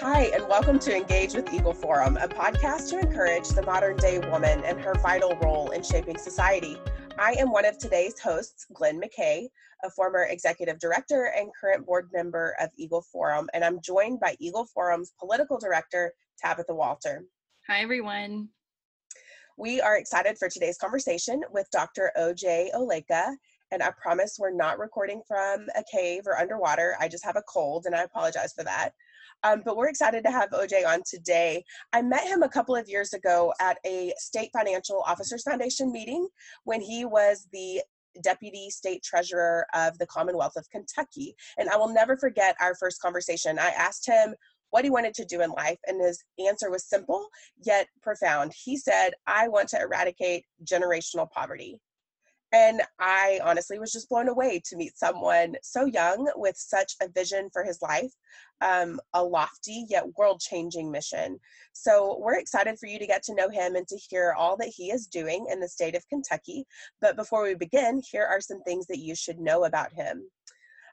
Hi, and welcome to Engage with Eagle Forum, a podcast to encourage the modern day woman and her vital role in shaping society. I am one of today's hosts, Glenn McKay, a former executive director and current board member of Eagle Forum, and I'm joined by Eagle Forum's political director, Tabitha Walter. Hi, everyone. We are excited for today's conversation with Dr. OJ Oleka. And I promise we're not recording from a cave or underwater. I just have a cold and I apologize for that. Um, but we're excited to have OJ on today. I met him a couple of years ago at a State Financial Officers Foundation meeting when he was the deputy state treasurer of the Commonwealth of Kentucky. And I will never forget our first conversation. I asked him what he wanted to do in life, and his answer was simple yet profound. He said, I want to eradicate generational poverty. And I honestly was just blown away to meet someone so young with such a vision for his life, um, a lofty yet world changing mission. So we're excited for you to get to know him and to hear all that he is doing in the state of Kentucky. But before we begin, here are some things that you should know about him.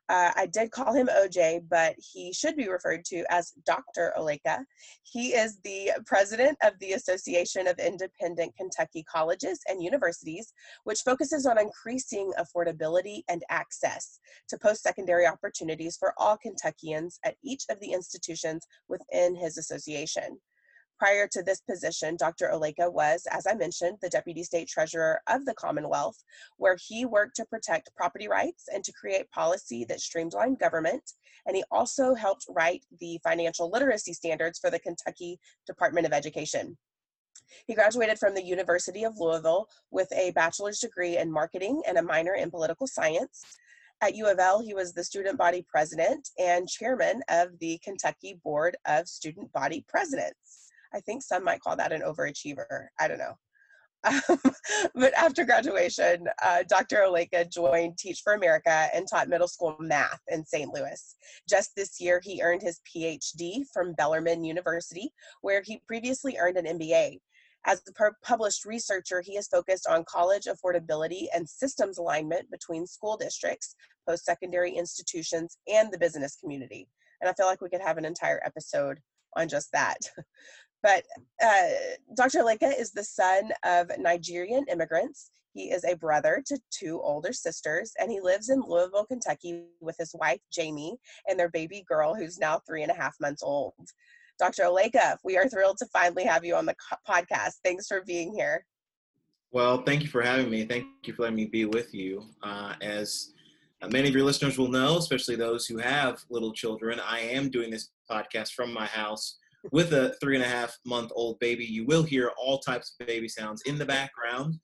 Uh, I did call him OJ, but he should be referred to as Dr. Oleka. He is the president of the Association of Independent Kentucky Colleges and Universities, which focuses on increasing affordability and access to post secondary opportunities for all Kentuckians at each of the institutions within his association. Prior to this position, Dr. Oleka was, as I mentioned, the Deputy State Treasurer of the Commonwealth, where he worked to protect property rights and to create policy that streamlined government. And he also helped write the financial literacy standards for the Kentucky Department of Education. He graduated from the University of Louisville with a bachelor's degree in marketing and a minor in political science. At U of L, he was the student body president and chairman of the Kentucky Board of Student Body Presidents. I think some might call that an overachiever. I don't know. Um, but after graduation, uh, Dr. Oleka joined Teach for America and taught middle school math in St. Louis. Just this year, he earned his PhD from Bellarmine University, where he previously earned an MBA. As a published researcher, he is focused on college affordability and systems alignment between school districts, post secondary institutions, and the business community. And I feel like we could have an entire episode on just that. But uh, Dr. Oleka is the son of Nigerian immigrants. He is a brother to two older sisters, and he lives in Louisville, Kentucky with his wife, Jamie, and their baby girl, who's now three and a half months old. Dr. Oleka, we are thrilled to finally have you on the podcast. Thanks for being here. Well, thank you for having me. Thank you for letting me be with you. Uh, as many of your listeners will know, especially those who have little children, I am doing this podcast from my house with a three and a half month old baby. You will hear all types of baby sounds in the background.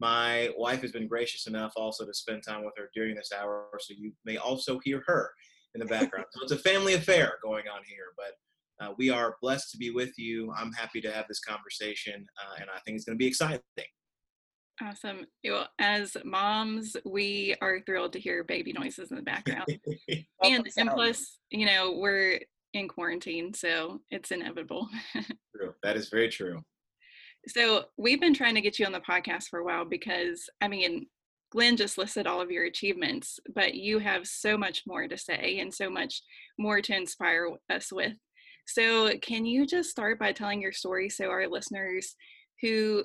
My wife has been gracious enough also to spend time with her during this hour, so you may also hear her in the background. so it's a family affair going on here, but uh, we are blessed to be with you. I'm happy to have this conversation, uh, and I think it's going to be exciting. Awesome. Well, as moms, we are thrilled to hear baby noises in the background. and, and plus, you know, we're in quarantine, so it's inevitable. true. That is very true. So we've been trying to get you on the podcast for a while because I mean, Glenn just listed all of your achievements, but you have so much more to say and so much more to inspire us with. So can you just start by telling your story so our listeners who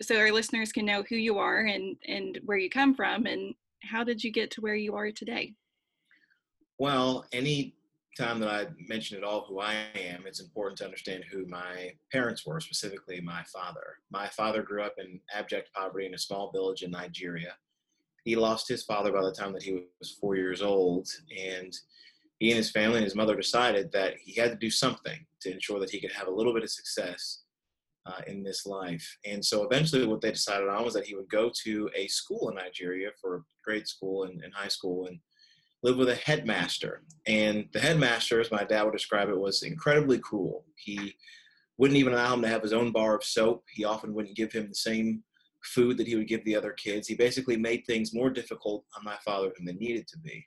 so our listeners can know who you are and and where you come from and how did you get to where you are today? Well, any time that I mention at all who I am, it's important to understand who my parents were, specifically my father. My father grew up in abject poverty in a small village in Nigeria. He lost his father by the time that he was four years old, and he and his family and his mother decided that he had to do something to ensure that he could have a little bit of success uh, in this life. And so eventually, what they decided on was that he would go to a school in Nigeria for grade school and, and high school and lived with a headmaster. And the headmaster, as my dad would describe it, was incredibly cruel. He wouldn't even allow him to have his own bar of soap. He often wouldn't give him the same food that he would give the other kids. He basically made things more difficult on my father than they needed to be.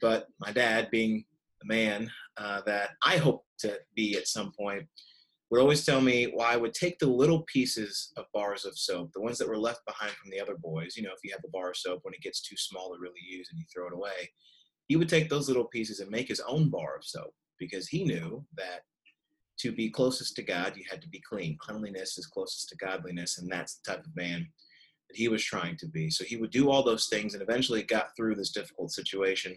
But my dad, being the man uh, that I hope to be at some point, would always tell me, well, I would take the little pieces of bars of soap, the ones that were left behind from the other boys. You know, if you have a bar of soap when it gets too small to really use and you throw it away, he would take those little pieces and make his own bar of soap because he knew that to be closest to God, you had to be clean. Cleanliness is closest to godliness, and that's the type of man that he was trying to be. So he would do all those things and eventually got through this difficult situation.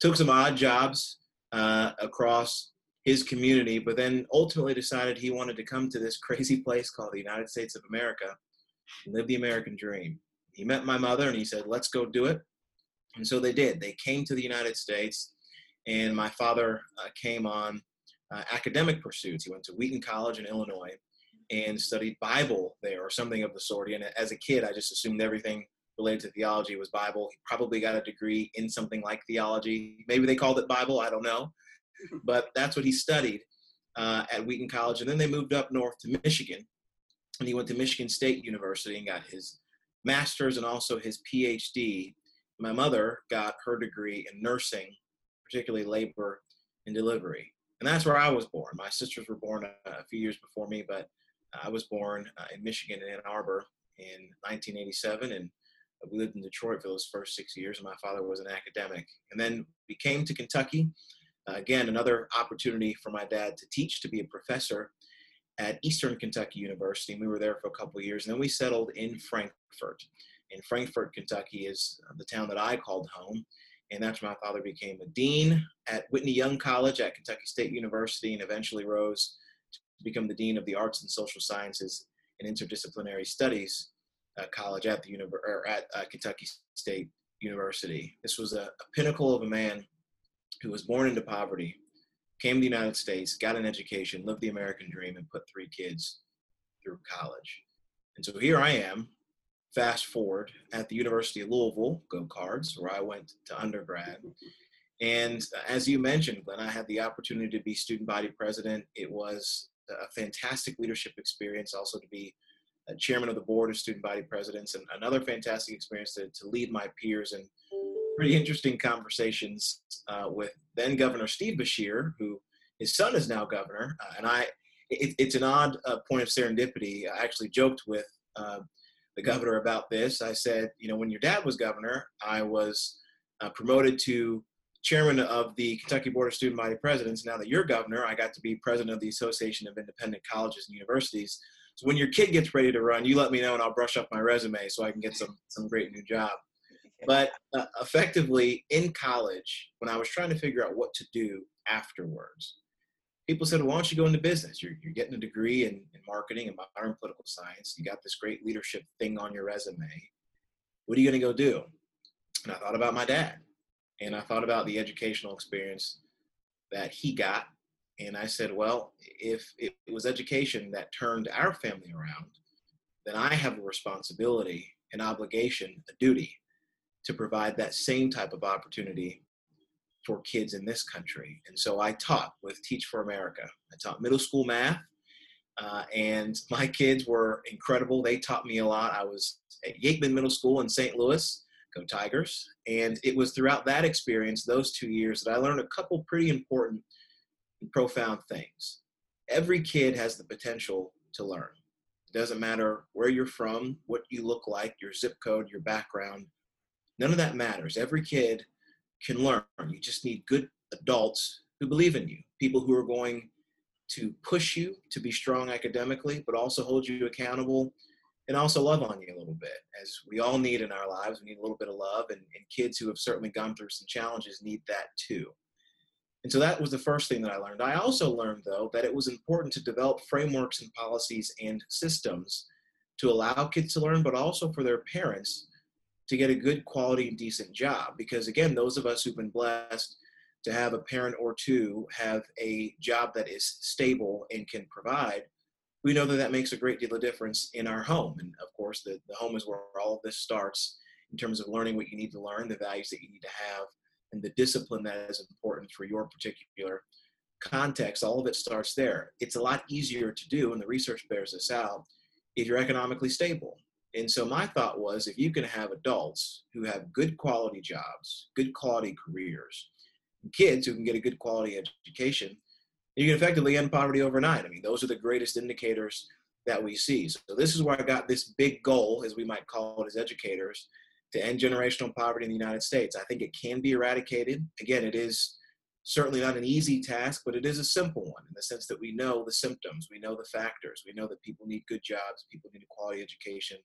Took some odd jobs uh, across his community, but then ultimately decided he wanted to come to this crazy place called the United States of America and live the American dream. He met my mother and he said, Let's go do it. And so they did. They came to the United States, and my father uh, came on uh, academic pursuits. He went to Wheaton College in Illinois and studied Bible there or something of the sort. And as a kid, I just assumed everything related to theology was Bible. He probably got a degree in something like theology. Maybe they called it Bible, I don't know. But that's what he studied uh, at Wheaton College. And then they moved up north to Michigan. And he went to Michigan State University and got his master's and also his PhD. My mother got her degree in nursing, particularly labor and delivery. And that's where I was born. My sisters were born a, a few years before me, but I was born uh, in Michigan in Ann Arbor in 1987, and we lived in Detroit for those first six years. And my father was an academic, and then we came to Kentucky. Uh, again, another opportunity for my dad to teach, to be a professor at Eastern Kentucky University. And we were there for a couple years, and then we settled in Frankfort. And Frankfort, Kentucky, is the town that I called home. And that's where my father became a dean at Whitney Young College at Kentucky State University, and eventually rose to become the dean of the Arts and Social Sciences and Interdisciplinary Studies uh, College at the univer- or at uh, Kentucky State University. This was a, a pinnacle of a man who was born into poverty, came to the United States, got an education, lived the American dream, and put three kids through college. And so here I am, fast forward at the University of Louisville, go cards, where I went to undergrad. And as you mentioned, Glenn, I had the opportunity to be student body president. It was a fantastic leadership experience, also to be chairman of the board of student body presidents, and another fantastic experience to, to lead my peers and pretty interesting conversations uh, with then Governor Steve Beshear, who his son is now governor. Uh, and I, it, it's an odd uh, point of serendipity. I actually joked with uh, the governor about this. I said, you know, when your dad was governor, I was uh, promoted to chairman of the Kentucky Board of Student Body Presidents. Now that you're governor, I got to be president of the Association of Independent Colleges and Universities. So when your kid gets ready to run, you let me know and I'll brush up my resume so I can get some some great new job. But uh, effectively in college, when I was trying to figure out what to do afterwards, people said, "Why don't you go into business? You're, you're getting a degree in, in marketing and modern political science. You got this great leadership thing on your resume. What are you going to go do?" And I thought about my dad and I thought about the educational experience that he got. And I said, well, if it was education that turned our family around, then I have a responsibility, an obligation, a duty to provide that same type of opportunity for kids in this country. And so I taught with Teach for America. I taught middle school math, uh, and my kids were incredible. They taught me a lot. I was at Yeatman Middle School in St. Louis, Go Tigers. And it was throughout that experience, those two years, that I learned a couple pretty important and profound things. Every kid has the potential to learn. It doesn't matter where you're from, what you look like, your zip code, your background. None of that matters. Every kid can learn. You just need good adults who believe in you, people who are going to push you to be strong academically, but also hold you accountable and also love on you a little bit, as we all need in our lives. We need a little bit of love, and, and kids who have certainly gone through some challenges need that too. And so that was the first thing that I learned. I also learned, though, that it was important to develop frameworks and policies and systems to allow kids to learn, but also for their parents to get a good quality and decent job. Because again, those of us who've been blessed to have a parent or two have a job that is stable and can provide, we know that that makes a great deal of difference in our home. And of course, the, the home is where all of this starts in terms of learning what you need to learn, the values that you need to have, and the discipline that is important for your particular context. All of it starts there. It's a lot easier to do, and the research bears this out, if you're economically stable. And so my thought was if you can have adults who have good quality jobs, good quality careers, kids who can get a good quality education, you can effectively end poverty overnight. I mean, those are the greatest indicators that we see. So this is where I got this big goal, as we might call it as educators, to end generational poverty in the United States. I think it can be eradicated. Again, it is certainly not an easy task, but it is a simple one in the sense that we know the symptoms, we know the factors, we know that people need good jobs, people need a quality education,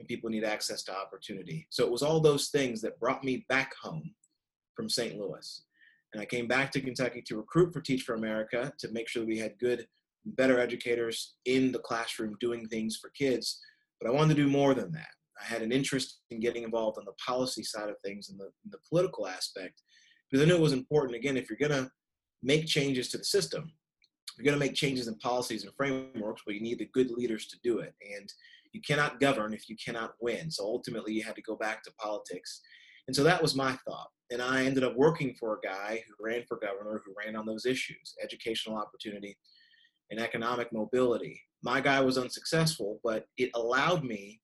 and people need access to opportunity. So it was all those things that brought me back home from St. Louis. And I came back to Kentucky to recruit for Teach for America to make sure we had good, better educators in the classroom doing things for kids. But I wanted to do more than that. I had an interest in getting involved on the policy side of things and the, the political aspect because I knew it was important. Again, if you're going to make changes to the system, you're going to make changes in policies and frameworks, but you need the good leaders to do it. And you cannot govern if you cannot win. So ultimately, you had to go back to politics. And so that was my thought. And I ended up working for a guy who ran for governor, who ran on those issues educational opportunity and economic mobility. My guy was unsuccessful, but it allowed me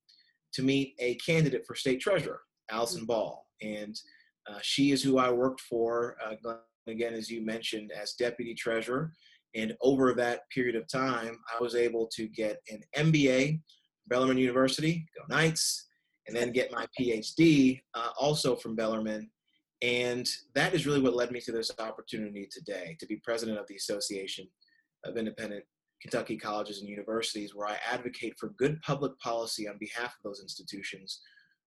to meet a candidate for state treasurer, Allison mm-hmm. Ball. And uh, she is who I worked for, uh, again, as you mentioned, as deputy treasurer. And over that period of time, I was able to get an MBA Bellarmine University, go Knights, and then get my PhD uh, also from Bellarmine. And that is really what led me to this opportunity today to be president of the Association of Independent Kentucky Colleges and Universities, where I advocate for good public policy on behalf of those institutions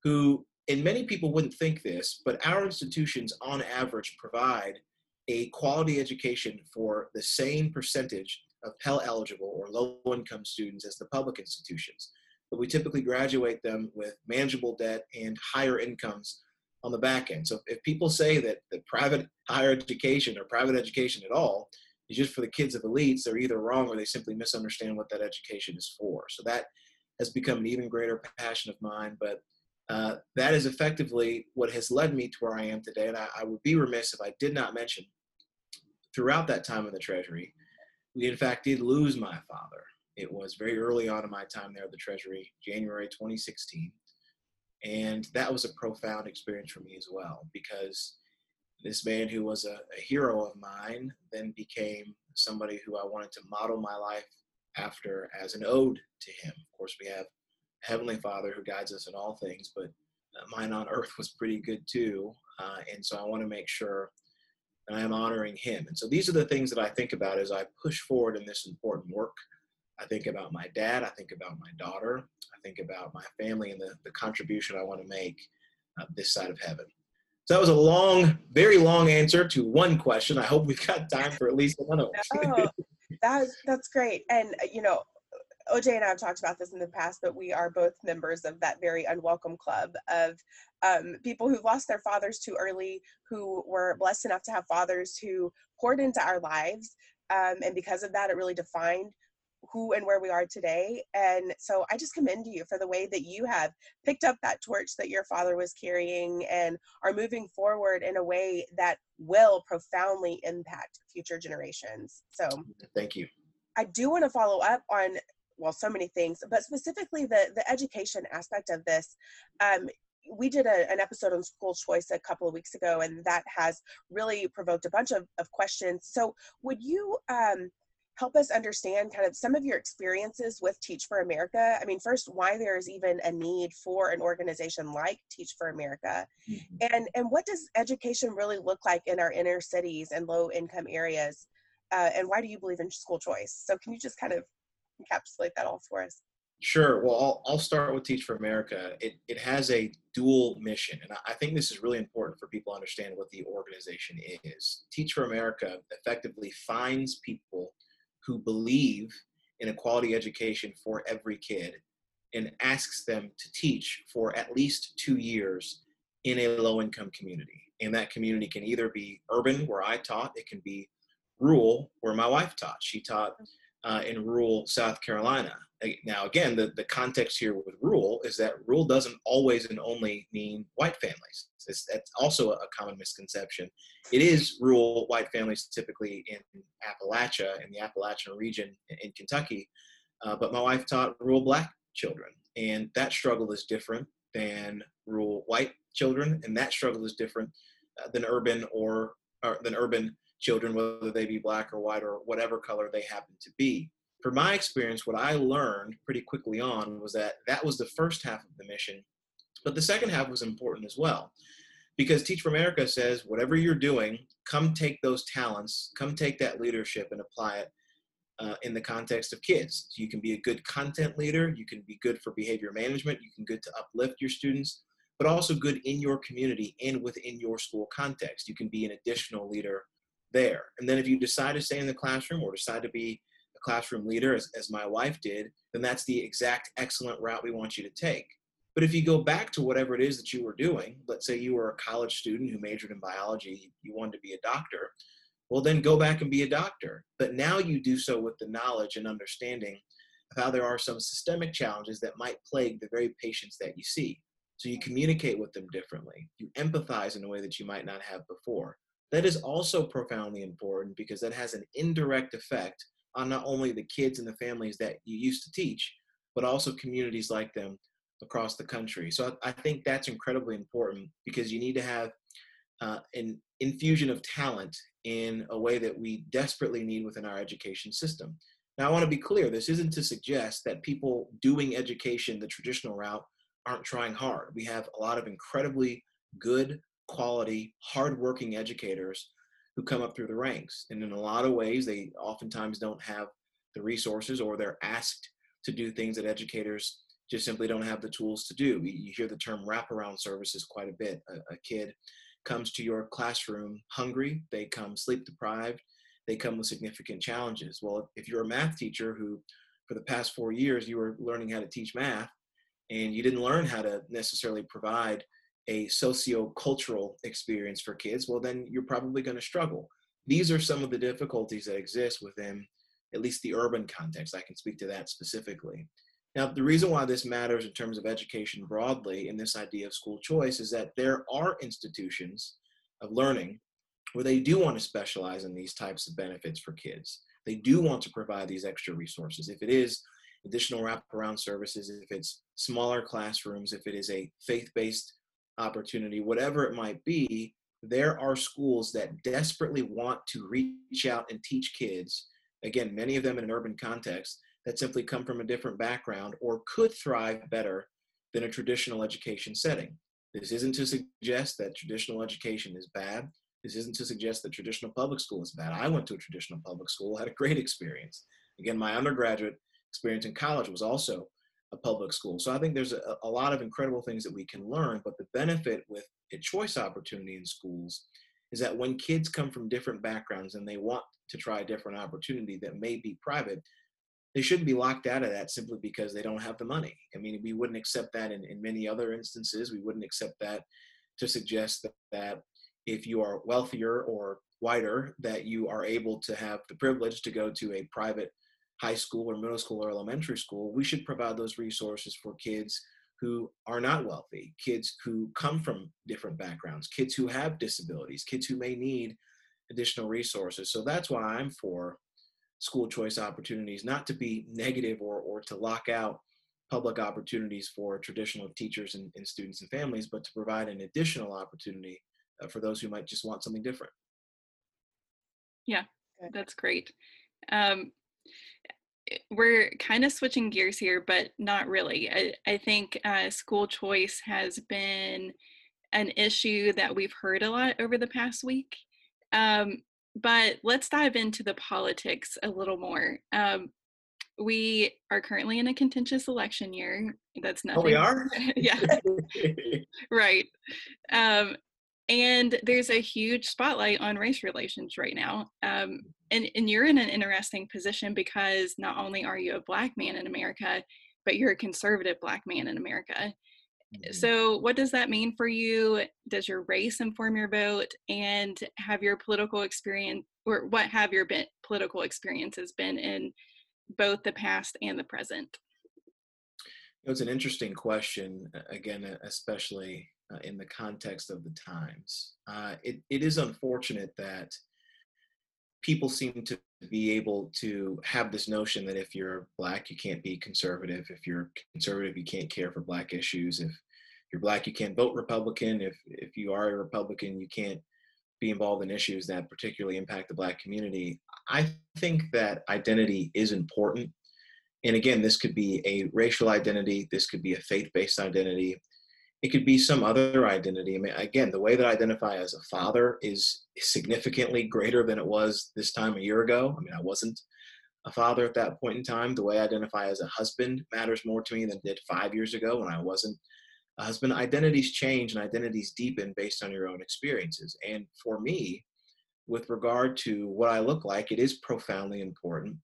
who, and many people wouldn't think this, but our institutions on average provide a quality education for the same percentage of Pell eligible or low income students as the public institutions but we typically graduate them with manageable debt and higher incomes on the back end. So if people say that, that private higher education or private education at all is just for the kids of elites, they're either wrong or they simply misunderstand what that education is for. So that has become an even greater passion of mine. But uh, that is effectively what has led me to where I am today. And I, I would be remiss if I did not mention throughout that time in the Treasury, we in fact did lose my father. It was very early on in my time there at the Treasury, January 2016. And that was a profound experience for me as well, because this man who was a, a hero of mine then became somebody who I wanted to model my life after as an ode to him. Of course, we have Heavenly Father who guides us in all things, but mine on earth was pretty good too. Uh, and so I want to make sure that I am honoring him. And so these are the things that I think about as I push forward in this important work. I think about my dad. I think about my daughter. I think about my family and the, the contribution I want to make uh, this side of heaven. So that was a long, very long answer to one question. I hope we've got time for at least one of them. oh, that's, that's great. And, uh, you know, OJ and I have talked about this in the past, but we are both members of that very unwelcome club of um, people who've lost their fathers too early, who were blessed enough to have fathers who poured into our lives. Um, and because of that, it really defined who and where we are today. And so I just commend you for the way that you have picked up that torch that your father was carrying and are moving forward in a way that will profoundly impact future generations. So thank you. I do want to follow up on well so many things but specifically the the education aspect of this um, we did a, an episode on school choice a couple of weeks ago and that has really provoked a bunch of, of questions so would you um, help us understand kind of some of your experiences with Teach for America. I mean, first, why there is even a need for an organization like Teach for America, mm-hmm. and and what does education really look like in our inner cities and low income areas, uh, and why do you believe in school choice? So, can you just kind of encapsulate that all for us? Sure. Well, I'll, I'll start with Teach for America. It, it has a dual mission, and I think this is really important for people to understand what the organization is. Teach for America effectively finds people who believe in a quality education for every kid and asks them to teach for at least two years in a low income community. And that community can either be urban, where I taught, it can be rural, where my wife taught. She taught uh, in rural South Carolina. Now, again, the, the context here with rural is that rural doesn't always and only mean white families. It's, that's also a common misconception. It is rural white families typically in Appalachia, in the Appalachian region in Kentucky, uh, but my wife taught rural black children, and that struggle is different than rural white children, and that struggle is different uh, than urban or, or than urban children, whether they be black or white or whatever color they happen to be. For my experience, what I learned pretty quickly on was that that was the first half of the mission, but the second half was important as well. because Teach for America says whatever you're doing, come take those talents, come take that leadership and apply it uh, in the context of kids. So you can be a good content leader, you can be good for behavior management, you can good to uplift your students, but also good in your community and within your school context. You can be an additional leader there. And then if you decide to stay in the classroom or decide to be a classroom leader, as, as my wife did, then that's the exact excellent route we want you to take. But if you go back to whatever it is that you were doing, let's say you were a college student who majored in biology, you wanted to be a doctor, well, then go back and be a doctor. But now you do so with the knowledge and understanding of how there are some systemic challenges that might plague the very patients that you see. So you communicate with them differently. You empathize in a way that you might not have before. That is also profoundly important because that has an indirect effect on not only the kids and the families that you used to teach, but also communities like them across the country. So I, think that's incredibly important because you need to have uh, an infusion of talent in a way that we desperately need within our education system. Now, I want to be clear this isn't to suggest that people doing education the traditional route aren't trying hard. We have a lot of incredibly good, quality, hardworking educators who come up through the ranks. And in a lot of ways, they oftentimes don't have the resources or they're asked to do things that educators just simply don't have the tools to do. You hear the term wraparound services quite a bit. A, a kid comes to your classroom hungry, they come sleep deprived, they come with significant challenges. Well, if you're a math teacher who, for the past four years, you were learning how to teach math and you didn't learn how to necessarily provide a socio-cultural experience for kids, well, then you're probably going to struggle. These are some of the difficulties that exist within at least the urban context. I can speak to that specifically. Now, the reason why this matters in terms of education broadly and this idea of school choice is that there are institutions of learning where they do want to specialize in these types of benefits for kids. They do want to provide these extra resources. If it is additional wraparound services, if it's smaller classrooms, if it is a faith based opportunity, whatever it might be, there are schools that desperately want to reach out and teach kids, again, many of them in an urban context, that simply come from a different background or could thrive better than a traditional education setting. This isn't to suggest that traditional education is bad. This isn't to suggest that traditional public school is bad. I went to a traditional public school, had a great experience. Again, my undergraduate experience in college was also a public school. So I think there's a, a lot of incredible things that we can learn, but the benefit with a choice opportunity in schools is that when kids come from different backgrounds and they want to try a different opportunity that may be private, they shouldn't be locked out of that simply because they don't have the money. I mean, we wouldn't accept that in, in many other instances. We wouldn't accept that to suggest that, that if you are wealthier or whiter, that you are able to have the privilege to go to a private high school or middle school or elementary school. We should provide those resources for kids who are not wealthy, kids who come from different backgrounds, kids who have disabilities, kids who may need additional resources. So that's why I'm for school choice opportunities, not to be negative or, or to lock out public opportunities for traditional teachers and, and students and families, but to provide an additional opportunity uh, for those who might just want something different. Yeah, that's great. Um, we're kind of switching gears here, but not really. I, I think uh, school choice has been an issue that we've heard a lot over the past week. Um, but let's dive into the politics a little more. Um, we are currently in a contentious election year. That's nothing. Oh, we are? yeah. right. Um, and there's a huge spotlight on race relations right now. Um, and, and you're in an interesting position because not only are you a black man in America, but you're a conservative black man in America. Mm-hmm. So, what does that mean for you? Does your race inform your vote? And have your political experience, or what have your been, political experiences been in both the past and the present? It's an interesting question, again, especially uh, in the context of the times. Uh, it, it is unfortunate that people seem to be able to have this notion that if you're black you can't be conservative. If you're conservative you can't care for black issues. If you're black you can't vote republican. If if you are a republican you can't be involved in issues that particularly impact the black community. I think that identity is important. And again this could be a racial identity. This could be a faith-based identity It could be some other identity. I mean, again, the way that I identify as a father is significantly greater than it was this time a year ago. I mean, I wasn't a father at that point in time. The way I identify as a husband matters more to me than it did five years ago when I wasn't a husband. Identities change and identities deepen based on your own experiences. And for me, with regard to what I look like, it is profoundly important.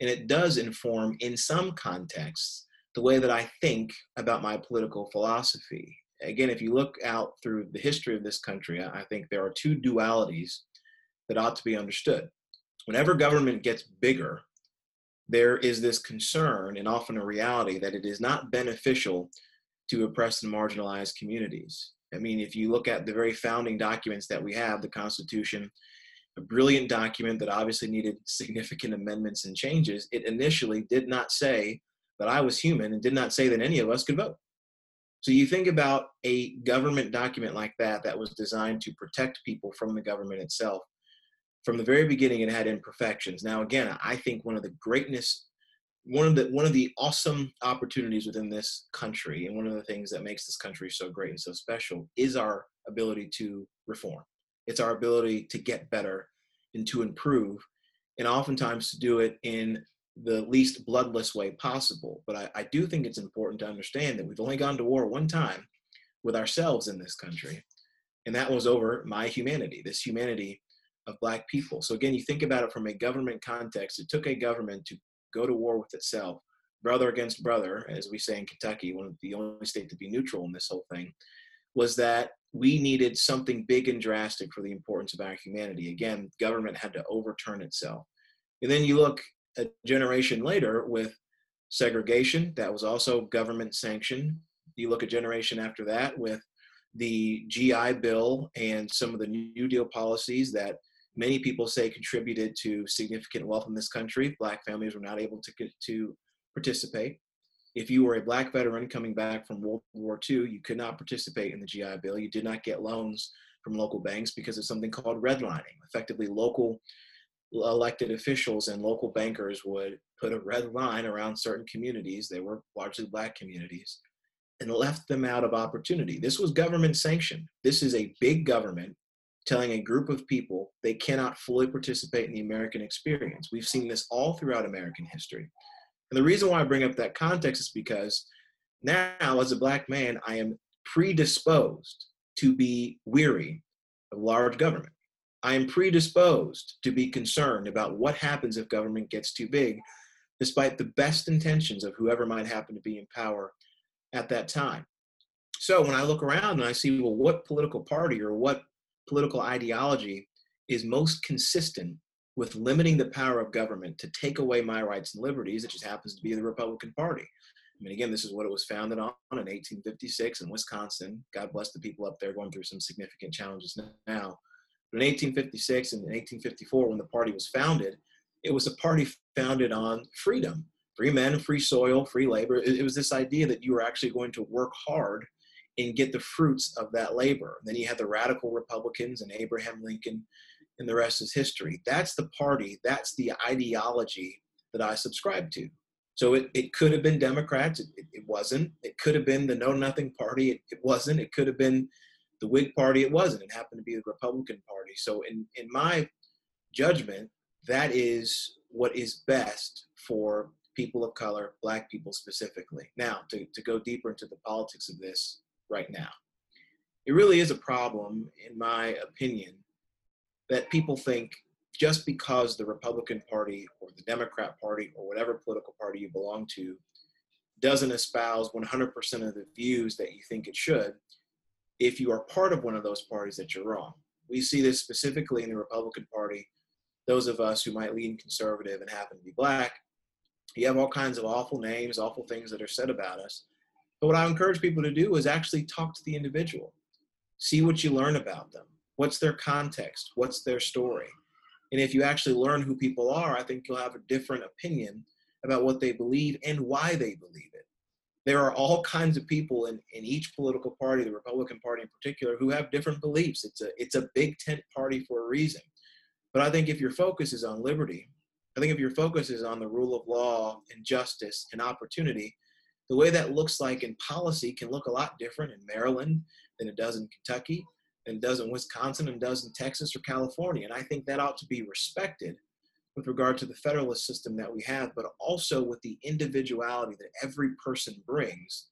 And it does inform, in some contexts, the way that I think about my political philosophy. Again, if you look out through the history of this country, I think there are two dualities that ought to be understood. Whenever government gets bigger, there is this concern and often a reality that it is not beneficial to oppressed and marginalized communities. I mean, if you look at the very founding documents that we have, the Constitution, a brilliant document that obviously needed significant amendments and changes, it initially did not say that I was human and did not say that any of us could vote. So you think about a government document like that that was designed to protect people from the government itself from the very beginning it had imperfections. Now again i think one of the greatness one of the one of the awesome opportunities within this country and one of the things that makes this country so great and so special is our ability to reform. It's our ability to get better and to improve and oftentimes to do it in the least bloodless way possible but I, I do think it's important to understand that we've only gone to war one time with ourselves in this country and that was over my humanity this humanity of black people. So again, you think about it from a government context. It took a government to go to war with itself, brother against brother, as we say in Kentucky, one of the only state to be neutral in this whole thing, was that we needed something big and drastic for the importance of our humanity. Again, government had to overturn itself. And then you look a generation later with segregation, that was also government sanctioned. You look a generation after that with the GI Bill and some of the New Deal policies that many people say contributed to significant wealth in this country. Black families were not able to, to participate. If you were a black veteran coming back from World War II, you could not participate in the GI Bill. You did not get loans from local banks because of something called redlining. Effectively, local elected officials and local bankers would put a red line around certain communities. They were largely black communities and left them out of opportunity. This was government sanctioned. This is a big government telling a group of people they cannot fully participate in the American experience. We've seen this all throughout American history. And the reason why I bring up that context is because now, as a black man, I am predisposed to be weary of large government. I am predisposed to be concerned about what happens if government gets too big, despite the best intentions of whoever might happen to be in power at that time. So when I look around and I see, well, what political party or what political ideology is most consistent with limiting the power of government to take away my rights and liberties, it just happens to be the Republican Party. I mean, again, this is what it was founded on in 1856 in Wisconsin. God bless the people up there going through some significant challenges now. In 1856 and 1854, when the party was founded, it was a party founded on freedom free men, free soil, free labor. It, was this idea that you were actually going to work hard and get the fruits of that labor. And then you had the radical Republicans and Abraham Lincoln, and the rest is history. That's the party, that's the ideology that I subscribe to. So it, it could have been Democrats, it, it, it wasn't. It could have been the Know Nothing Party, it, it wasn't. It could have been the Whig Party, it wasn't. It happened to be the Republican Party. So in, in my judgment, that is what is best for people of color, black people specifically. Now, to, to go deeper into the politics of this, right now. It really is a problem, in my opinion, that people think just because the Republican Party or the Democrat Party or whatever political party you belong to doesn't espouse 100% of the views that you think it should, if you are part of one of those parties, that you're wrong. We see this specifically in the Republican Party. Those of us who might lean conservative and happen to be black, you have all kinds of awful names, awful things that are said about us. But what I encourage people to do is actually talk to the individual, see what you learn about them. What's their context? What's their story? And if you actually learn who people are, I think you'll have a different opinion about what they believe and why they believe. There are all kinds of people in, in each political party, the Republican Party in particular, who have different beliefs. It's a, it's a big tent party for a reason. But I think if your focus is on liberty, I think if your focus is on the rule of law and justice and opportunity, the way that looks like in policy can look a lot different in Maryland than it does in Kentucky, than it does in Wisconsin, and does in Texas or California. And I think that ought to be respected with regard to the federalist system that we have, but also with the individuality that every person brings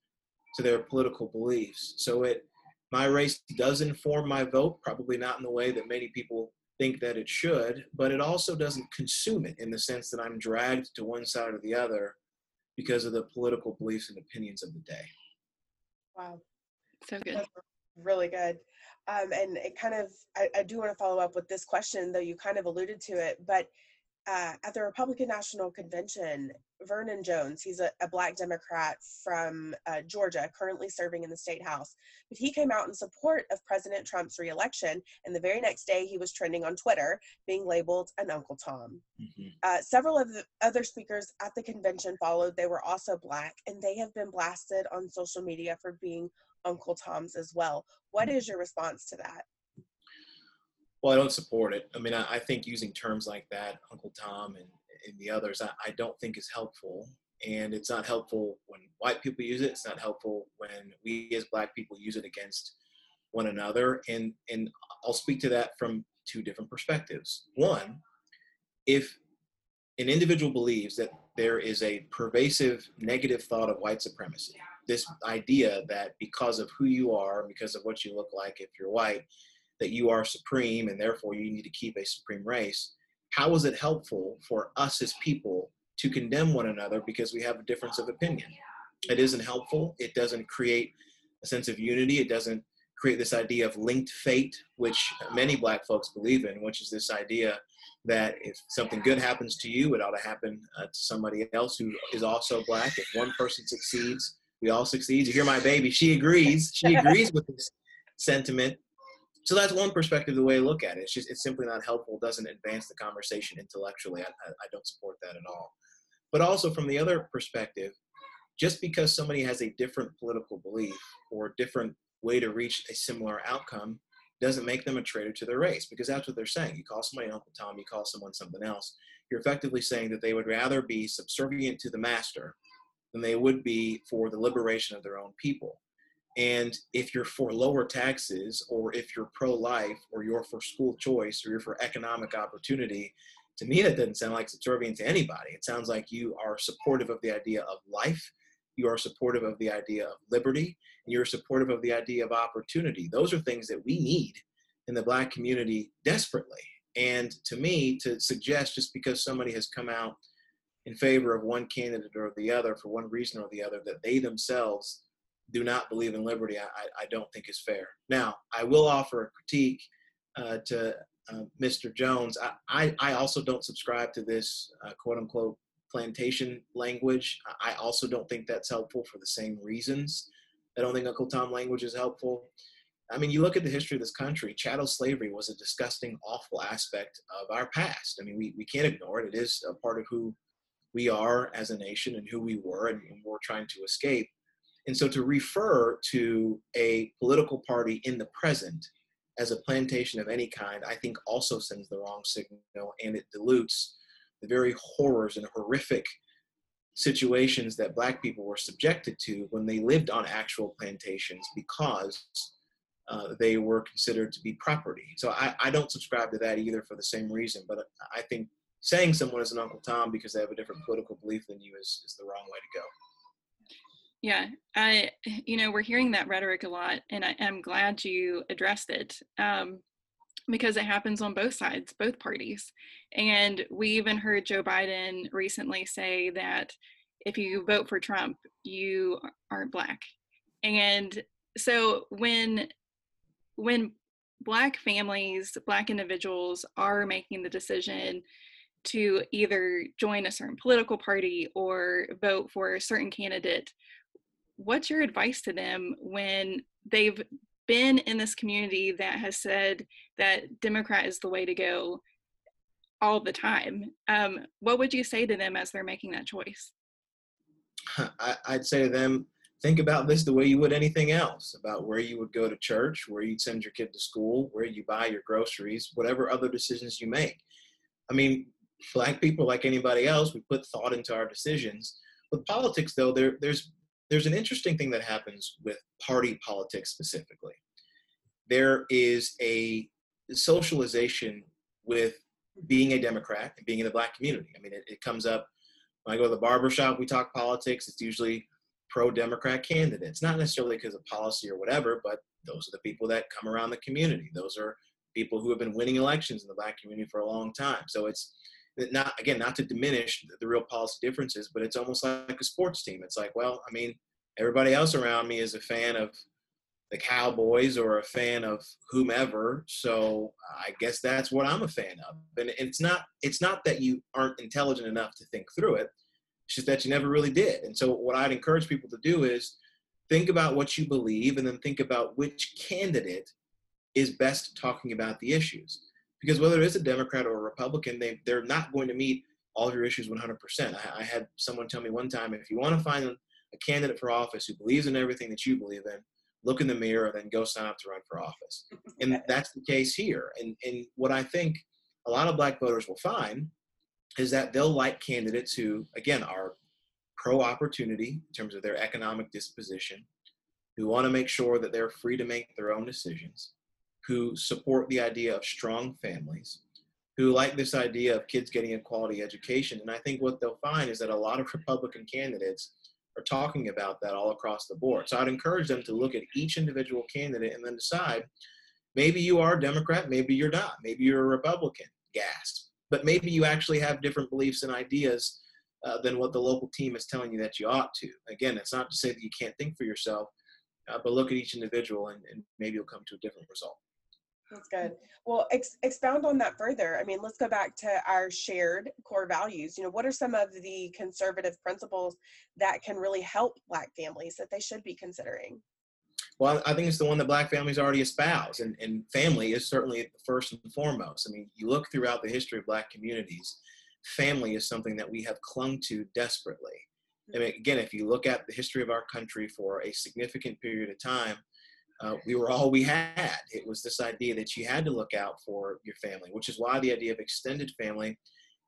to their political beliefs. So it my race does inform my vote, probably not in the way that many people think that it should, but it also doesn't consume it in the sense that I'm dragged to one side or the other because of the political beliefs and opinions of the day. Wow. So good. That's really good. Um, and it kind of, I, I do want to follow up with this question, though you kind of alluded to it, but uh, at the Republican National Convention, Vernon Jones, he's a, a black Democrat from uh, Georgia, currently serving in the state house, but he came out in support of President Trump's reelection, and the very next day he was trending on Twitter, being labeled an Uncle Tom. Mm-hmm. Uh, several of the other speakers at the convention followed. They were also black, and they have been blasted on social media for being Uncle Toms as well. What mm-hmm. your response to that? Well, I don't support it. I mean, I, I think using terms like that, Uncle Tom and, and the others, I, I don't think is helpful. And it's not helpful when white people use it. It's not helpful when we as black people use it against one another. And and I'll speak to that from two different perspectives. One, if an individual believes that there is a pervasive negative thought of white supremacy, this idea that because of who you are, because of what you look like, if you're white, that you are supreme and therefore you need to keep a supreme race, how is it helpful for us as people to condemn one another because we have a difference of opinion? It isn't helpful. It doesn't create a sense of unity. It doesn't create this idea of linked fate, which many black folks believe in, which is this idea that if something good happens to you, it ought to happen uh, to somebody else who is also black. If one person succeeds, we all succeed. You hear my baby? She agrees. She agrees with this sentiment so that's one perspective the way I look at it. It's just it's simply not helpful. Doesn't advance the conversation intellectually. I, I, I don't support that at all. But also from the other perspective, just because somebody has a different political belief or different way to reach a similar outcome doesn't make them a traitor to their race because that's what they're saying. You call somebody Uncle Tom, you call someone something else. You're effectively saying that they would rather be subservient to the master than they would be for the liberation of their own people. And if you're for lower taxes, or if you're pro life, or you're for school choice, or you're for economic opportunity, to me, that doesn't sound like subservient to anybody. It sounds like you are supportive of the idea of life, you are supportive of the idea of liberty, and you're supportive of the idea of opportunity. Those are things that we need in the Black community desperately. And to me, to suggest just because somebody has come out in favor of one candidate or the other for one reason or the other, that they themselves do not believe in liberty, I, I don't think is fair. Now, I will offer a critique uh, to uh, Mr. Jones. I, I, I, also don't subscribe to this uh, quote unquote plantation language. I also don't think that's helpful for the same reasons. I don't think Uncle Tom language is helpful. I mean, you look at the history of this country, chattel slavery was a disgusting, awful aspect of our past. I mean, we, we can't ignore it. It is a part of who we are as a nation and who we were and, and we're trying to escape. And so to refer to a political party in the present as a plantation of any kind, I think also sends the wrong signal and it dilutes the very horrors and horrific situations that black people were subjected to when they lived on actual plantations because uh, they were considered to be property. So I, I don't subscribe to that either for the same reason, but I think saying someone is an Uncle Tom because they have a different political belief than you is, is the wrong way to go. Yeah, I, you know, we're hearing that rhetoric a lot, and I am glad you addressed it um, because it happens on both sides, both parties. And we even heard Joe Biden recently say that if you vote for Trump, you aren't black. And so when when black families, black individuals are making the decision to either join a certain political party or vote for a certain candidate what's your advice to them when they've been in this community that has said that Democrat is the way to go all the time? Um, what would you say to them as they're making that choice? I'd say to them, think about this the way you would anything else about where you would go to church, where you'd send your kid to school, where you buy your groceries, whatever other decisions you make. I mean, black people, like anybody else, we put thought into our decisions. With politics, though, there, there's there's an interesting thing that happens with party politics specifically. There is a socialization with being a Democrat and being in the black community. I mean, it, it comes up when I go to the barber shop, we talk politics. It's usually pro Democrat candidates, not necessarily because of policy or whatever, but those are the people that come around the community. Those are people who have been winning elections in the black community for a long time. So it's not again not to diminish the real policy differences, but it's almost like a sports team. It's like, well, I mean, everybody else around me is a fan of the Cowboys or a fan of whomever, so I guess that's what I'm a fan of. And it's not it's not that you aren't intelligent enough to think through it. It's just that you never really did. And so what I'd encourage people to do is think about what you believe and then think about which candidate is best talking about the issues because whether it's a Democrat or a Republican, they they're not going to meet all of your issues 100%. I, I had someone tell me one time, if you want to find a candidate for office who believes in everything that you believe in, look in the mirror, and then go sign up to run for office. And that's the case here. And and what I think a lot of black voters will find is that they'll like candidates who, again, are pro opportunity in terms of their economic disposition, who want to make sure that they're free to make their own decisions, who support the idea of strong families, who like this idea of kids getting a quality education. And I think what they'll find is that a lot of Republican candidates are talking about that all across the board. So I'd encourage them to look at each individual candidate and then decide maybe you are a Democrat, maybe you're not, maybe you're a Republican, gasp. But maybe you actually have different beliefs and ideas uh, than what the local team is telling you that you ought to. Again, it's not to say that you can't think for yourself, uh, but look at each individual and, and maybe you'll come to a different result. That's good. Well, ex- expound on that further. I mean, let's go back to our shared core values. You know, what are some of the conservative principles that can really help Black families that they should be considering? Well, I think it's the one that Black families already espouse, and, and family is certainly first and foremost. I mean, you look throughout the history of Black communities, family is something that we have clung to desperately. I mean, again, if you look at the history of our country for a significant period of time, uh, we were all we had. It was this idea that you had to look out for your family, which is why the idea of extended family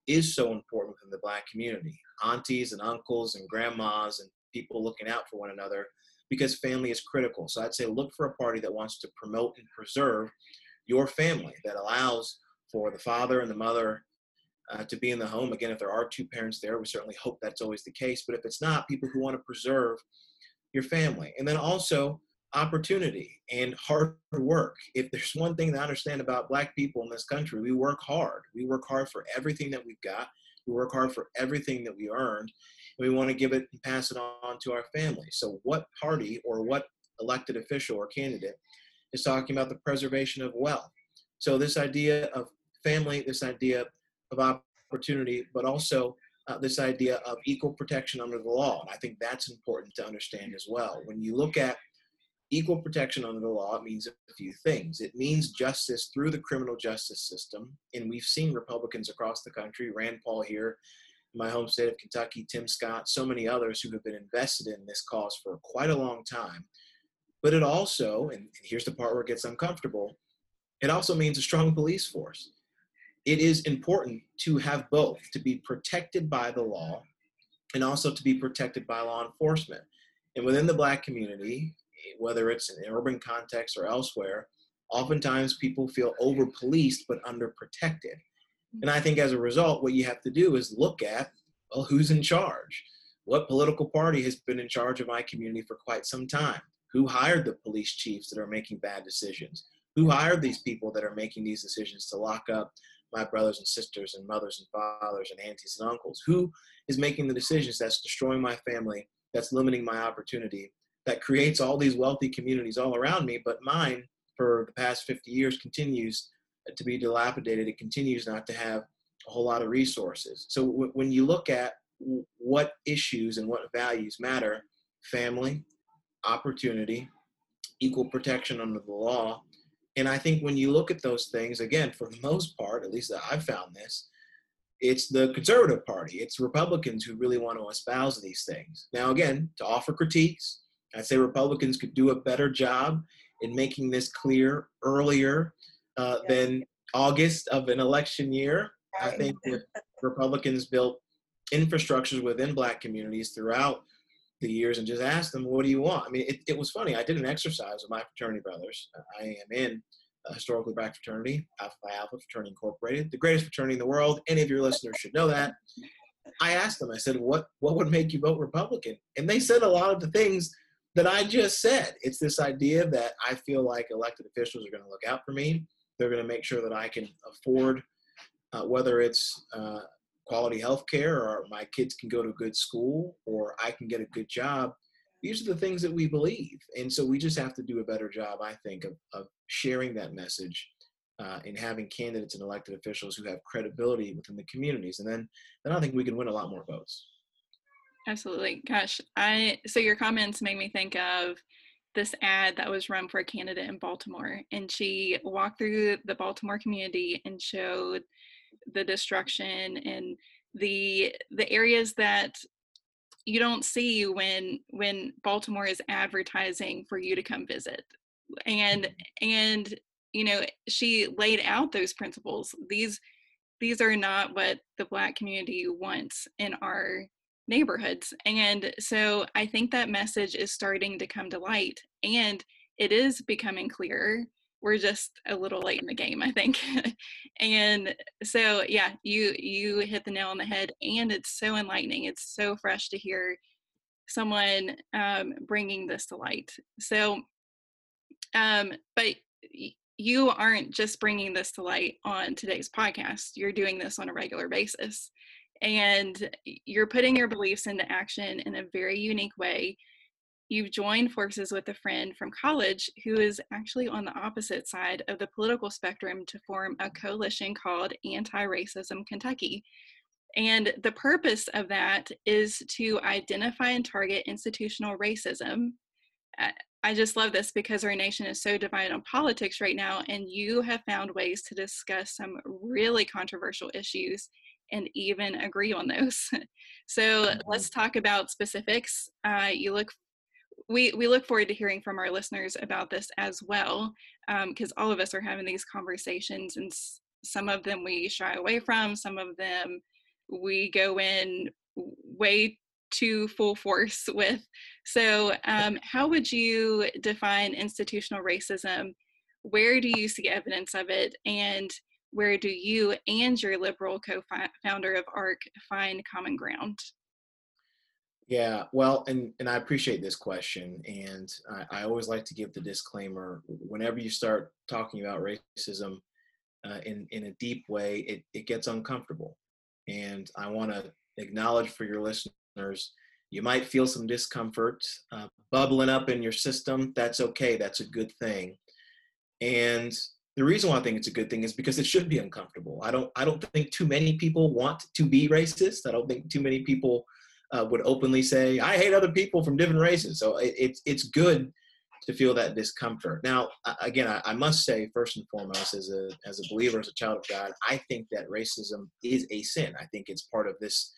is so important within the Black community. Aunties and uncles and grandmas and people looking out for one another because family is critical. So I'd say look for a party that wants to promote and preserve your family, that allows for the father and the mother uh, to be in the home. Again, if there are two parents there, we certainly hope that's always the case. But if it's not, people who want to preserve your family. And then also, opportunity and hard work. If there's one thing to understand about Black people in this country, we work hard. We work hard for everything that we've got. We work hard for everything that we earned. And we want to give it and pass it on to our family. So, what party or what elected official or candidate is talking about the preservation of wealth? So, this idea of family, this idea of opportunity, but also uh, this idea of equal protection under the law. And I think that's important to understand as well. When you look at equal protection under the law, means a few things. It means justice through the criminal justice system. And we've seen Republicans across the country, Rand Paul here, my home state of Kentucky, Tim Scott, so many others who have been invested in this cause for quite a long time. But it also, and here's the part where it gets uncomfortable, it also means a strong police force. It is important to have both, to be protected by the law and also to be protected by law enforcement. And within the Black community, whether it's in an urban context or elsewhere, oftentimes people feel over policed but under protected. And I think as a result, what you have to do is look at, well, who's in charge? What political party has been in charge of my community for quite some time? Who hired the police chiefs that are making bad decisions? Who hired these people that are making these decisions to lock up my brothers and sisters and mothers and fathers and aunties and uncles? Who is making the decisions that's destroying my family, that's limiting my opportunity, that creates all these wealthy communities all around me, but mine for the past 50 years continues to be dilapidated. It continues not to have a whole lot of resources. So w- when you look at w- what issues and what values matter, family, opportunity, equal protection under the law, and I think when you look at those things, again, for the most part, at least I've found this, it's the conservative party, it's Republicans who really want to espouse these things. Now, again, to offer critiques, I say Republicans could do a better job in making this clear earlier uh, yes. than August of an election year. Right. I think Republicans built infrastructures within Black communities throughout the years and just asked them, "What do you want?" I mean, it, it was funny. I did an exercise with my fraternity brothers. I am in a historically black fraternity, Alpha Phi Alpha Fraternity Incorporated, the greatest fraternity in the world. Any of your listeners should know that. I asked them. I said, "What what would make you vote Republican?" And they said a lot of the things that I just said. It's this idea that I feel like elected officials are going to look out for me. They're going to make sure that I can afford, uh, whether it's uh, quality health care or my kids can go to a good school or I can get a good job. These are the things that we believe. And so we just have to do a better job, I think, of, of sharing that message uh, and having candidates and elected officials who have credibility within the communities. And then, then I think we can win a lot more votes. Absolutely. Gosh, I so your comments made me think of this ad that was run for a candidate in Baltimore and she walked through the Baltimore community and showed the destruction and the the areas that you don't see when when Baltimore is advertising for you to come visit. And mm-hmm. and you know, she laid out those principles. These these are not what the black community wants in our neighborhoods. And so I think that message is starting to come to light and it is becoming clearer. We're just a little late in the game, I think. and so yeah, you you hit the nail on the head and it's so enlightening. It's so fresh to hear someone um, bringing this to light. So um, but you aren't just bringing this to light on today's podcast. You're doing this on a regular basis and you're putting your beliefs into action in a very unique way. You've joined forces with a friend from college who is actually on the opposite side of the political spectrum to form a coalition called Anti Racism Kentucky. And the purpose of that is to identify and target institutional racism. I just love this because our nation is so divided on politics right now, and you have found ways to discuss some really controversial issues and even agree on those. so mm-hmm. let's talk about specifics. Uh, you look we, we look forward to hearing from our listeners about this as well, because um, all of us are having these conversations, and s- some of them we shy away from, some of them we go in way too full force with. So, um, how would you define institutional racism? Where do you see evidence of it? And where do you and your liberal co-founder of ARC find common ground? Yeah, well, and and I appreciate this question, and I, I always like to give the disclaimer: whenever you start talking about racism uh, in in a deep way, it it gets uncomfortable, and I want to acknowledge for your listeners, you might feel some discomfort uh, bubbling up in your system. That's okay. That's a good thing, and the reason why I think it's a good thing is because it should be uncomfortable. I don't I don't think too many people want to be racist. I don't think too many people uh, would openly say I hate other people from different races. So it, it's it's good to feel that discomfort. Now, again, I, I, must say first and foremost, as a as a believer, as a child of God, I think that racism is a sin. I think it's part of this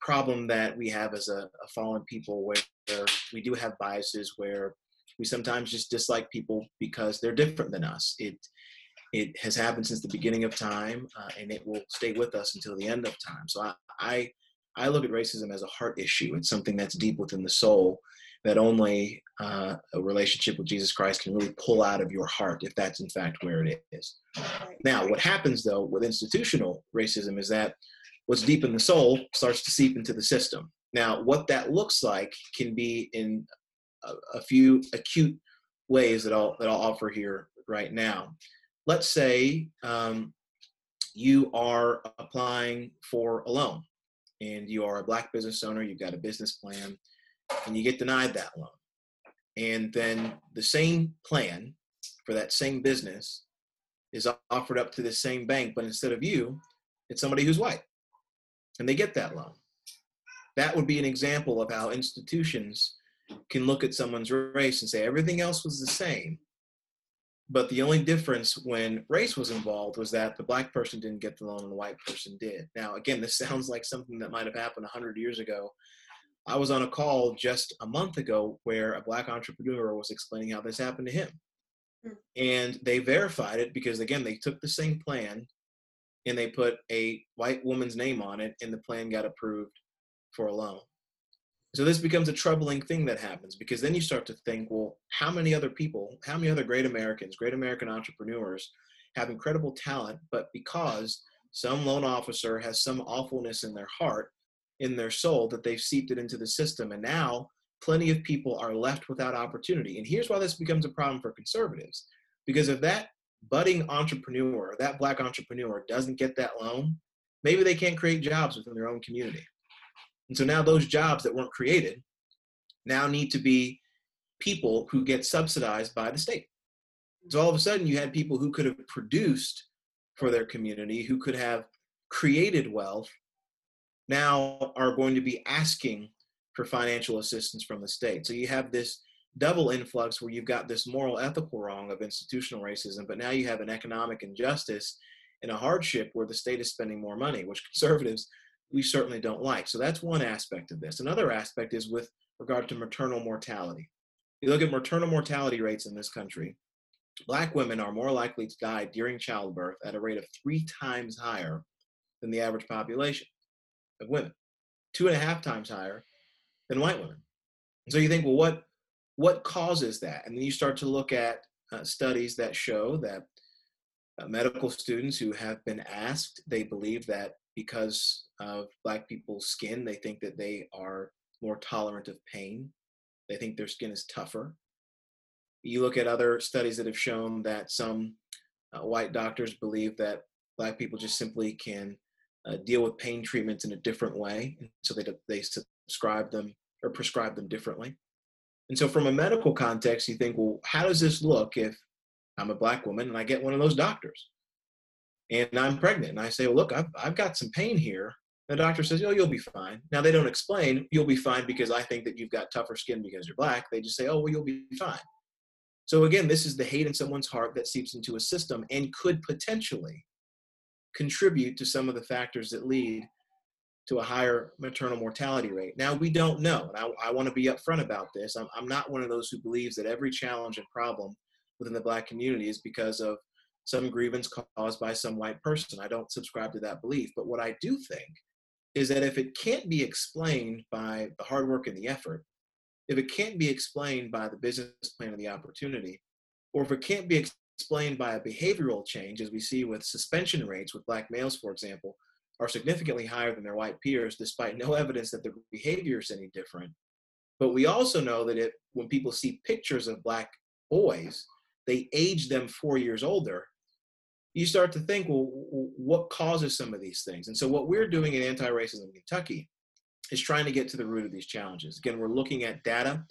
problem that we have as a, a fallen people, where we do have biases, where we sometimes just dislike people because they're different than us. It it has happened since the beginning of time, uh, and it will stay with us until the end of time. So I, I I look at racism as a heart issue. It's something that's deep within the soul that only uh, a relationship with Jesus Christ can really pull out of your heart if that's in fact where it is. Now, what happens though with institutional racism is that what's deep in the soul starts to seep into the system. Now, what that looks like can be in a, a few acute ways that I'll that I'll offer here right now. Let's say um, you are applying for a loan, and you are a black business owner. You've got a business plan, and you get denied that loan, and then the same plan for that same business is offered up to the same bank, but instead of you, it's somebody who's white, and they get that loan. That would be an example of how institutions can look at someone's race and say everything else was the same. But the only difference when race was involved was that the black person didn't get the loan and the white person did. Now, again, this sounds like something that might have happened 100 years ago. I was on a call just a month ago where a black entrepreneur was explaining how this happened to him. Hmm. And they verified it because, again, they took the same plan and they put a white woman's name on it, and the plan got approved for a loan. So this becomes a troubling thing that happens because then you start to think, well, how many other people, how many other great Americans, great American entrepreneurs have incredible talent, but because some loan officer has some awfulness in their heart, in their soul, that they've seeped it into the system. And now plenty of people are left without opportunity. And here's why this becomes a problem for conservatives. Because if that budding entrepreneur, that black entrepreneur doesn't get that loan, maybe they can't create jobs within their own community. And so now those jobs that weren't created now need to be people who get subsidized by the state. So all of a sudden you had people who could have produced for their community, who could have created wealth, now are going to be asking for financial assistance from the state. So you have this double influx where you've got this moral ethical wrong of institutional racism, but now you have an economic injustice and a hardship where the state is spending more money, which conservatives we certainly don't like. So that's one aspect of this. Another aspect is with regard to maternal mortality. You look at maternal mortality rates in this country, Black women are more likely to die during childbirth at a rate of three times higher than the average population of women, two and a half times higher than white women. And so you think, well, what what causes that? And then you start to look at uh, studies that show that uh, medical students who have been asked, they believe that because of black people's skin, they think that they are more tolerant of pain. They think their skin is tougher. You look at other studies that have shown that some uh, white doctors believe that black people just simply can uh, deal with pain treatments in a different way, so they they subscribe them or prescribe them differently. And so, from a medical context, you think, well, how does this look if I'm a black woman and I get one of those doctors, and I'm pregnant, and I say, well, look, I've I've got some pain here. The doctor says, oh, you'll be fine. Now they don't explain you'll be fine because I think that you've got tougher skin because you're black. They just say, oh, well, you'll be fine. So again, this is the hate in someone's heart that seeps into a system and could potentially contribute to some of the factors that lead to a higher maternal mortality rate. Now, we don't know, and I, I want to be upfront about this. I'm, I'm not one of those who believes that every challenge and problem within the Black community is because of some grievance caused by some white person. I don't subscribe to that belief. But what I do think is that if it can't be explained by the hard work and the effort, if it can't be explained by the business plan and the opportunity, or if it can't be explained by a behavioral change, as we see with suspension rates with black males, for example, are significantly higher than their white peers, despite no evidence that their behavior is any different. But we also know that it, when people see pictures of black boys, they age them four years older. You start to think, well, what causes some of these things? And so, what we're doing in anti racism Kentucky is trying to get to the root of these challenges. Again, we're looking at data,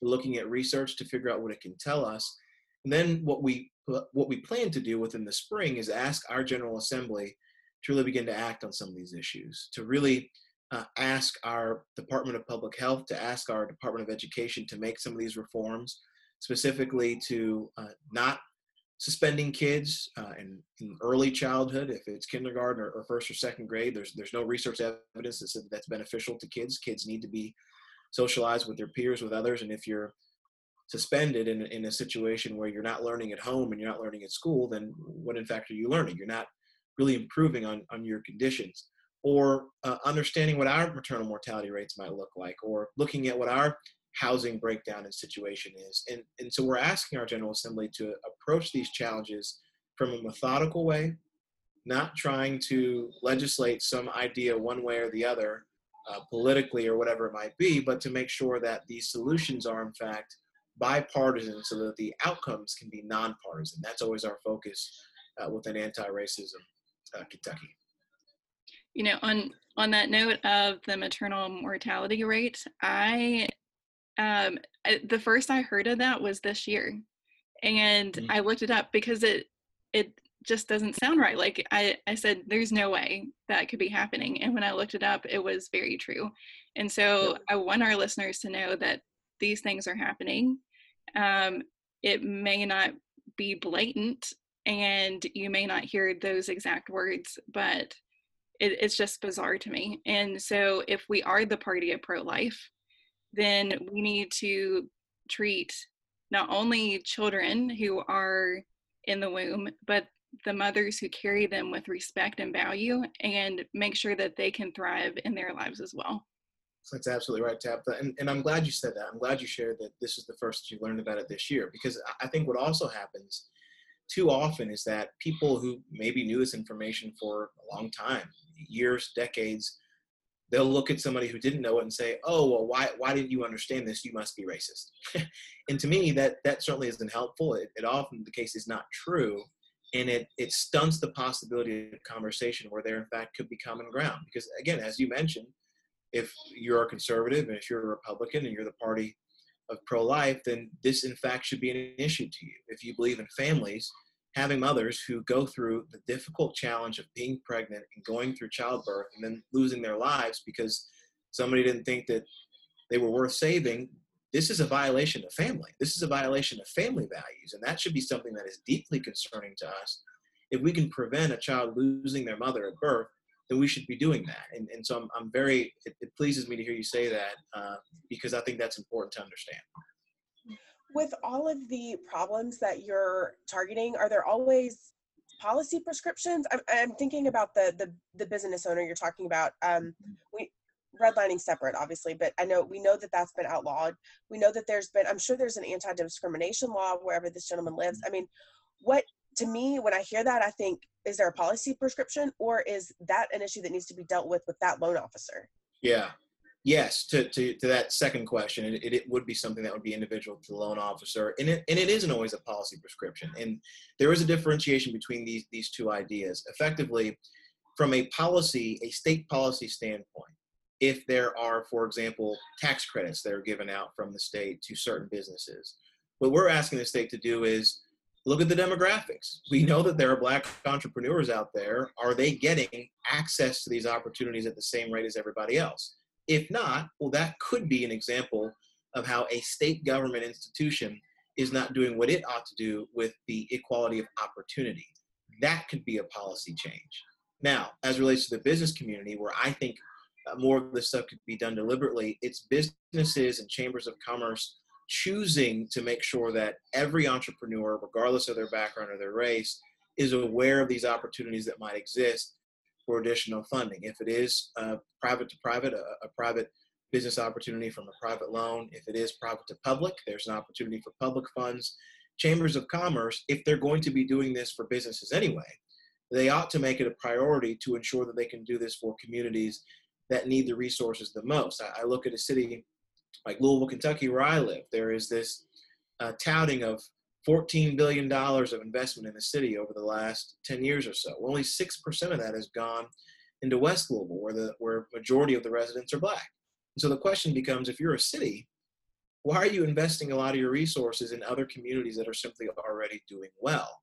we're looking at research to figure out what it can tell us. And then what we what we plan to do within the spring is ask our General Assembly to really begin to act on some of these issues, to really uh, ask our Department of Public Health, to ask our Department of Education to make some of these reforms, specifically to uh, not suspending kids uh, in, in, early childhood, if it's kindergarten or, or, first or second grade, there's there's no research evidence that says that's beneficial to kids. Kids need to be socialized with their peers, with others, and if you're suspended in, in a situation where you're not learning at home and you're not learning at school, then what in fact are you learning? You're not really improving on, on your conditions. Or uh, understanding what our maternal mortality rates might look like, or looking at what our housing breakdown and situation is. And, and so we're asking our General Assembly to approach these challenges from a methodical way, not trying to legislate some idea one way or the other, uh, politically or whatever it might be, but to make sure that these solutions are in fact bipartisan so that the outcomes can be nonpartisan. That's always our focus uh, within anti-racism uh, Kentucky. You know, on on that note of the maternal mortality rate, I um, the first I heard of that was this year, and mm-hmm. I looked it up because it it just doesn't sound right. Like I I said, there's no way that could be happening, and when I looked it up, it was very true. And so yeah. I want our listeners to know that these things are happening. Um, it may not be blatant, and you may not hear those exact words, but it, it's just bizarre to me. And so, if we are the party of pro life, then we need to treat not only children who are in the womb, but the mothers who carry them with respect and value and make sure that they can thrive in their lives as well. That's absolutely right, Tabitha. And, and I'm glad you said that. I'm glad you shared that this is the first you learned about it this year because I think what also happens too often is that people who maybe knew this information for a long time, years, decades, they'll look at somebody who didn't know it and say, "Oh, well, why why didn't you understand this? You must be racist." and to me, that that certainly isn't helpful. It, it often the case is not true, and it it stunts the possibility of conversation where there in fact could be common ground. Because again, as you mentioned, if you're a conservative and if you're a Republican and you're the party of pro-life, then this in fact should be an issue to you. If you believe in families, having mothers who go through the difficult challenge of being pregnant and going through childbirth and then losing their lives because somebody didn't think that they were worth saving, this is a violation of family. This is a violation of family values. And that should be something that is deeply concerning to us. If we can prevent a child losing their mother at birth, then we should be doing that. And, and so I'm, I'm very, it, it pleases me to hear you say that uh, because I think that's important to understand with all of the problems that you're targeting, are there always policy prescriptions? I'm, I'm thinking about the, the the business owner you're talking about. Um, we redlining separate, obviously, but I know we know that that's been outlawed. We know that there's been. I'm sure there's an anti-discrimination law wherever this gentleman lives. I mean, what to me when I hear that, I think is there a policy prescription or is that an issue that needs to be dealt with with that loan officer? Yeah, Yes, to, to, to that second question, it, it would be something that would be individual to the loan officer, and it, and it isn't always a policy prescription. And there is a differentiation between these, these two ideas. Effectively, from a policy, a state policy standpoint, if there are, for example, tax credits that are given out from the state to certain businesses, what we're asking the state to do is look at the demographics. We know that there are black entrepreneurs out there. Are they getting access to these opportunities at the same rate as everybody else? If not, well, that could be an example of how a state government institution is not doing what it ought to do with the equality of opportunity. That could be a policy change. Now, as relates to the business community, where I think uh, more of this stuff could be done deliberately, it's businesses and chambers of commerce choosing to make sure that every entrepreneur, regardless of their background or their race, is aware of these opportunities that might exist for additional funding. If it is uh, private to private, a, a, private business opportunity from a private loan, if it is private to public, there's an opportunity for public funds. Chambers of commerce, if they're going to be doing this for businesses anyway, they ought to make it a priority to ensure that they can do this for communities that need the resources the most. I, I look at a city like Louisville, Kentucky, where I live. There is this uh, touting of $14 billion of investment in the city over the last 10 years or so. Only 6% of that has gone into West Louisville, where the where majority of the residents are black. And so the question becomes, if you're a city, why are you investing a lot of your resources in other communities that are simply already doing well?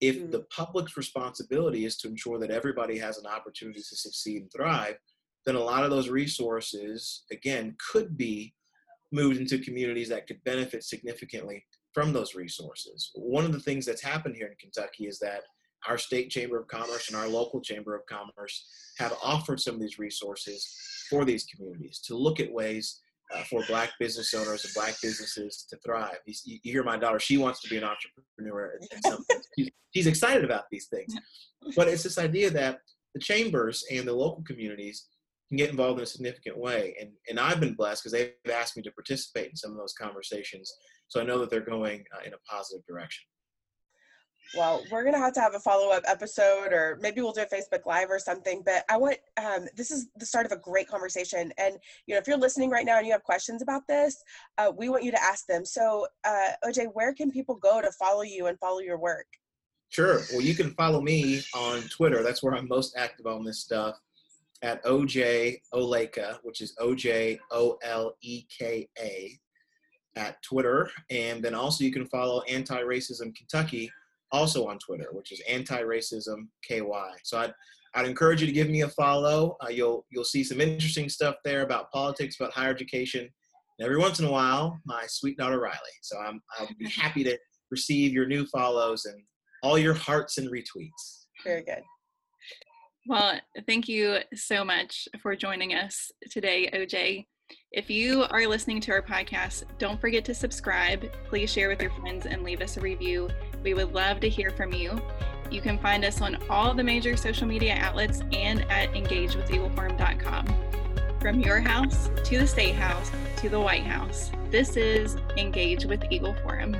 If mm-hmm. the public's responsibility is to ensure that everybody has an opportunity to succeed and thrive, then a lot of those resources, again, could be moved into communities that could benefit significantly from those resources. One of the things that's happened here in Kentucky is that our state chamber of commerce and our local chamber of commerce have offered some of these resources for these communities to look at ways uh, for black business owners and black businesses to thrive. You, you, hear my daughter; she wants to be an entrepreneur. she's, she's excited about these things, but it's this idea that the chambers and the local communities can get involved in a significant way. And and I've been blessed because they've asked me to participate in some of those conversations so I know that they're going uh, in a positive direction. Well, we're gonna have to have a follow-up episode, or maybe we'll do a Facebook Live or something. But I want um, this is the start of a great conversation, and you know, if you're listening right now and you have questions about this, uh, we want you to ask them. So, uh, OJ, where can people go to follow you and follow your work? Sure. Well, you can follow me on Twitter. That's where I'm most active on this stuff at OJ Oleka, which is O J O L E K A at Twitter. And then also you can follow Anti Racism Kentucky also on Twitter, which is Anti Racism KY. So I'd, I'd encourage you to give me a follow. Uh, you'll, you'll see some interesting stuff there about politics, about higher education. And every once in a while, my sweet daughter Riley. So I'm, I'll be happy to receive your new follows and all your hearts and retweets. Very good. Well, thank you so much for joining us today, OJ. If you are listening to our podcast, don't forget to subscribe. Please share with your friends and leave us a review. We would love to hear from you. You can find us on all the major social media outlets and at engagewitheagleforum.com. From your house to the State House to the White House, this is Engage with Eagle Forum.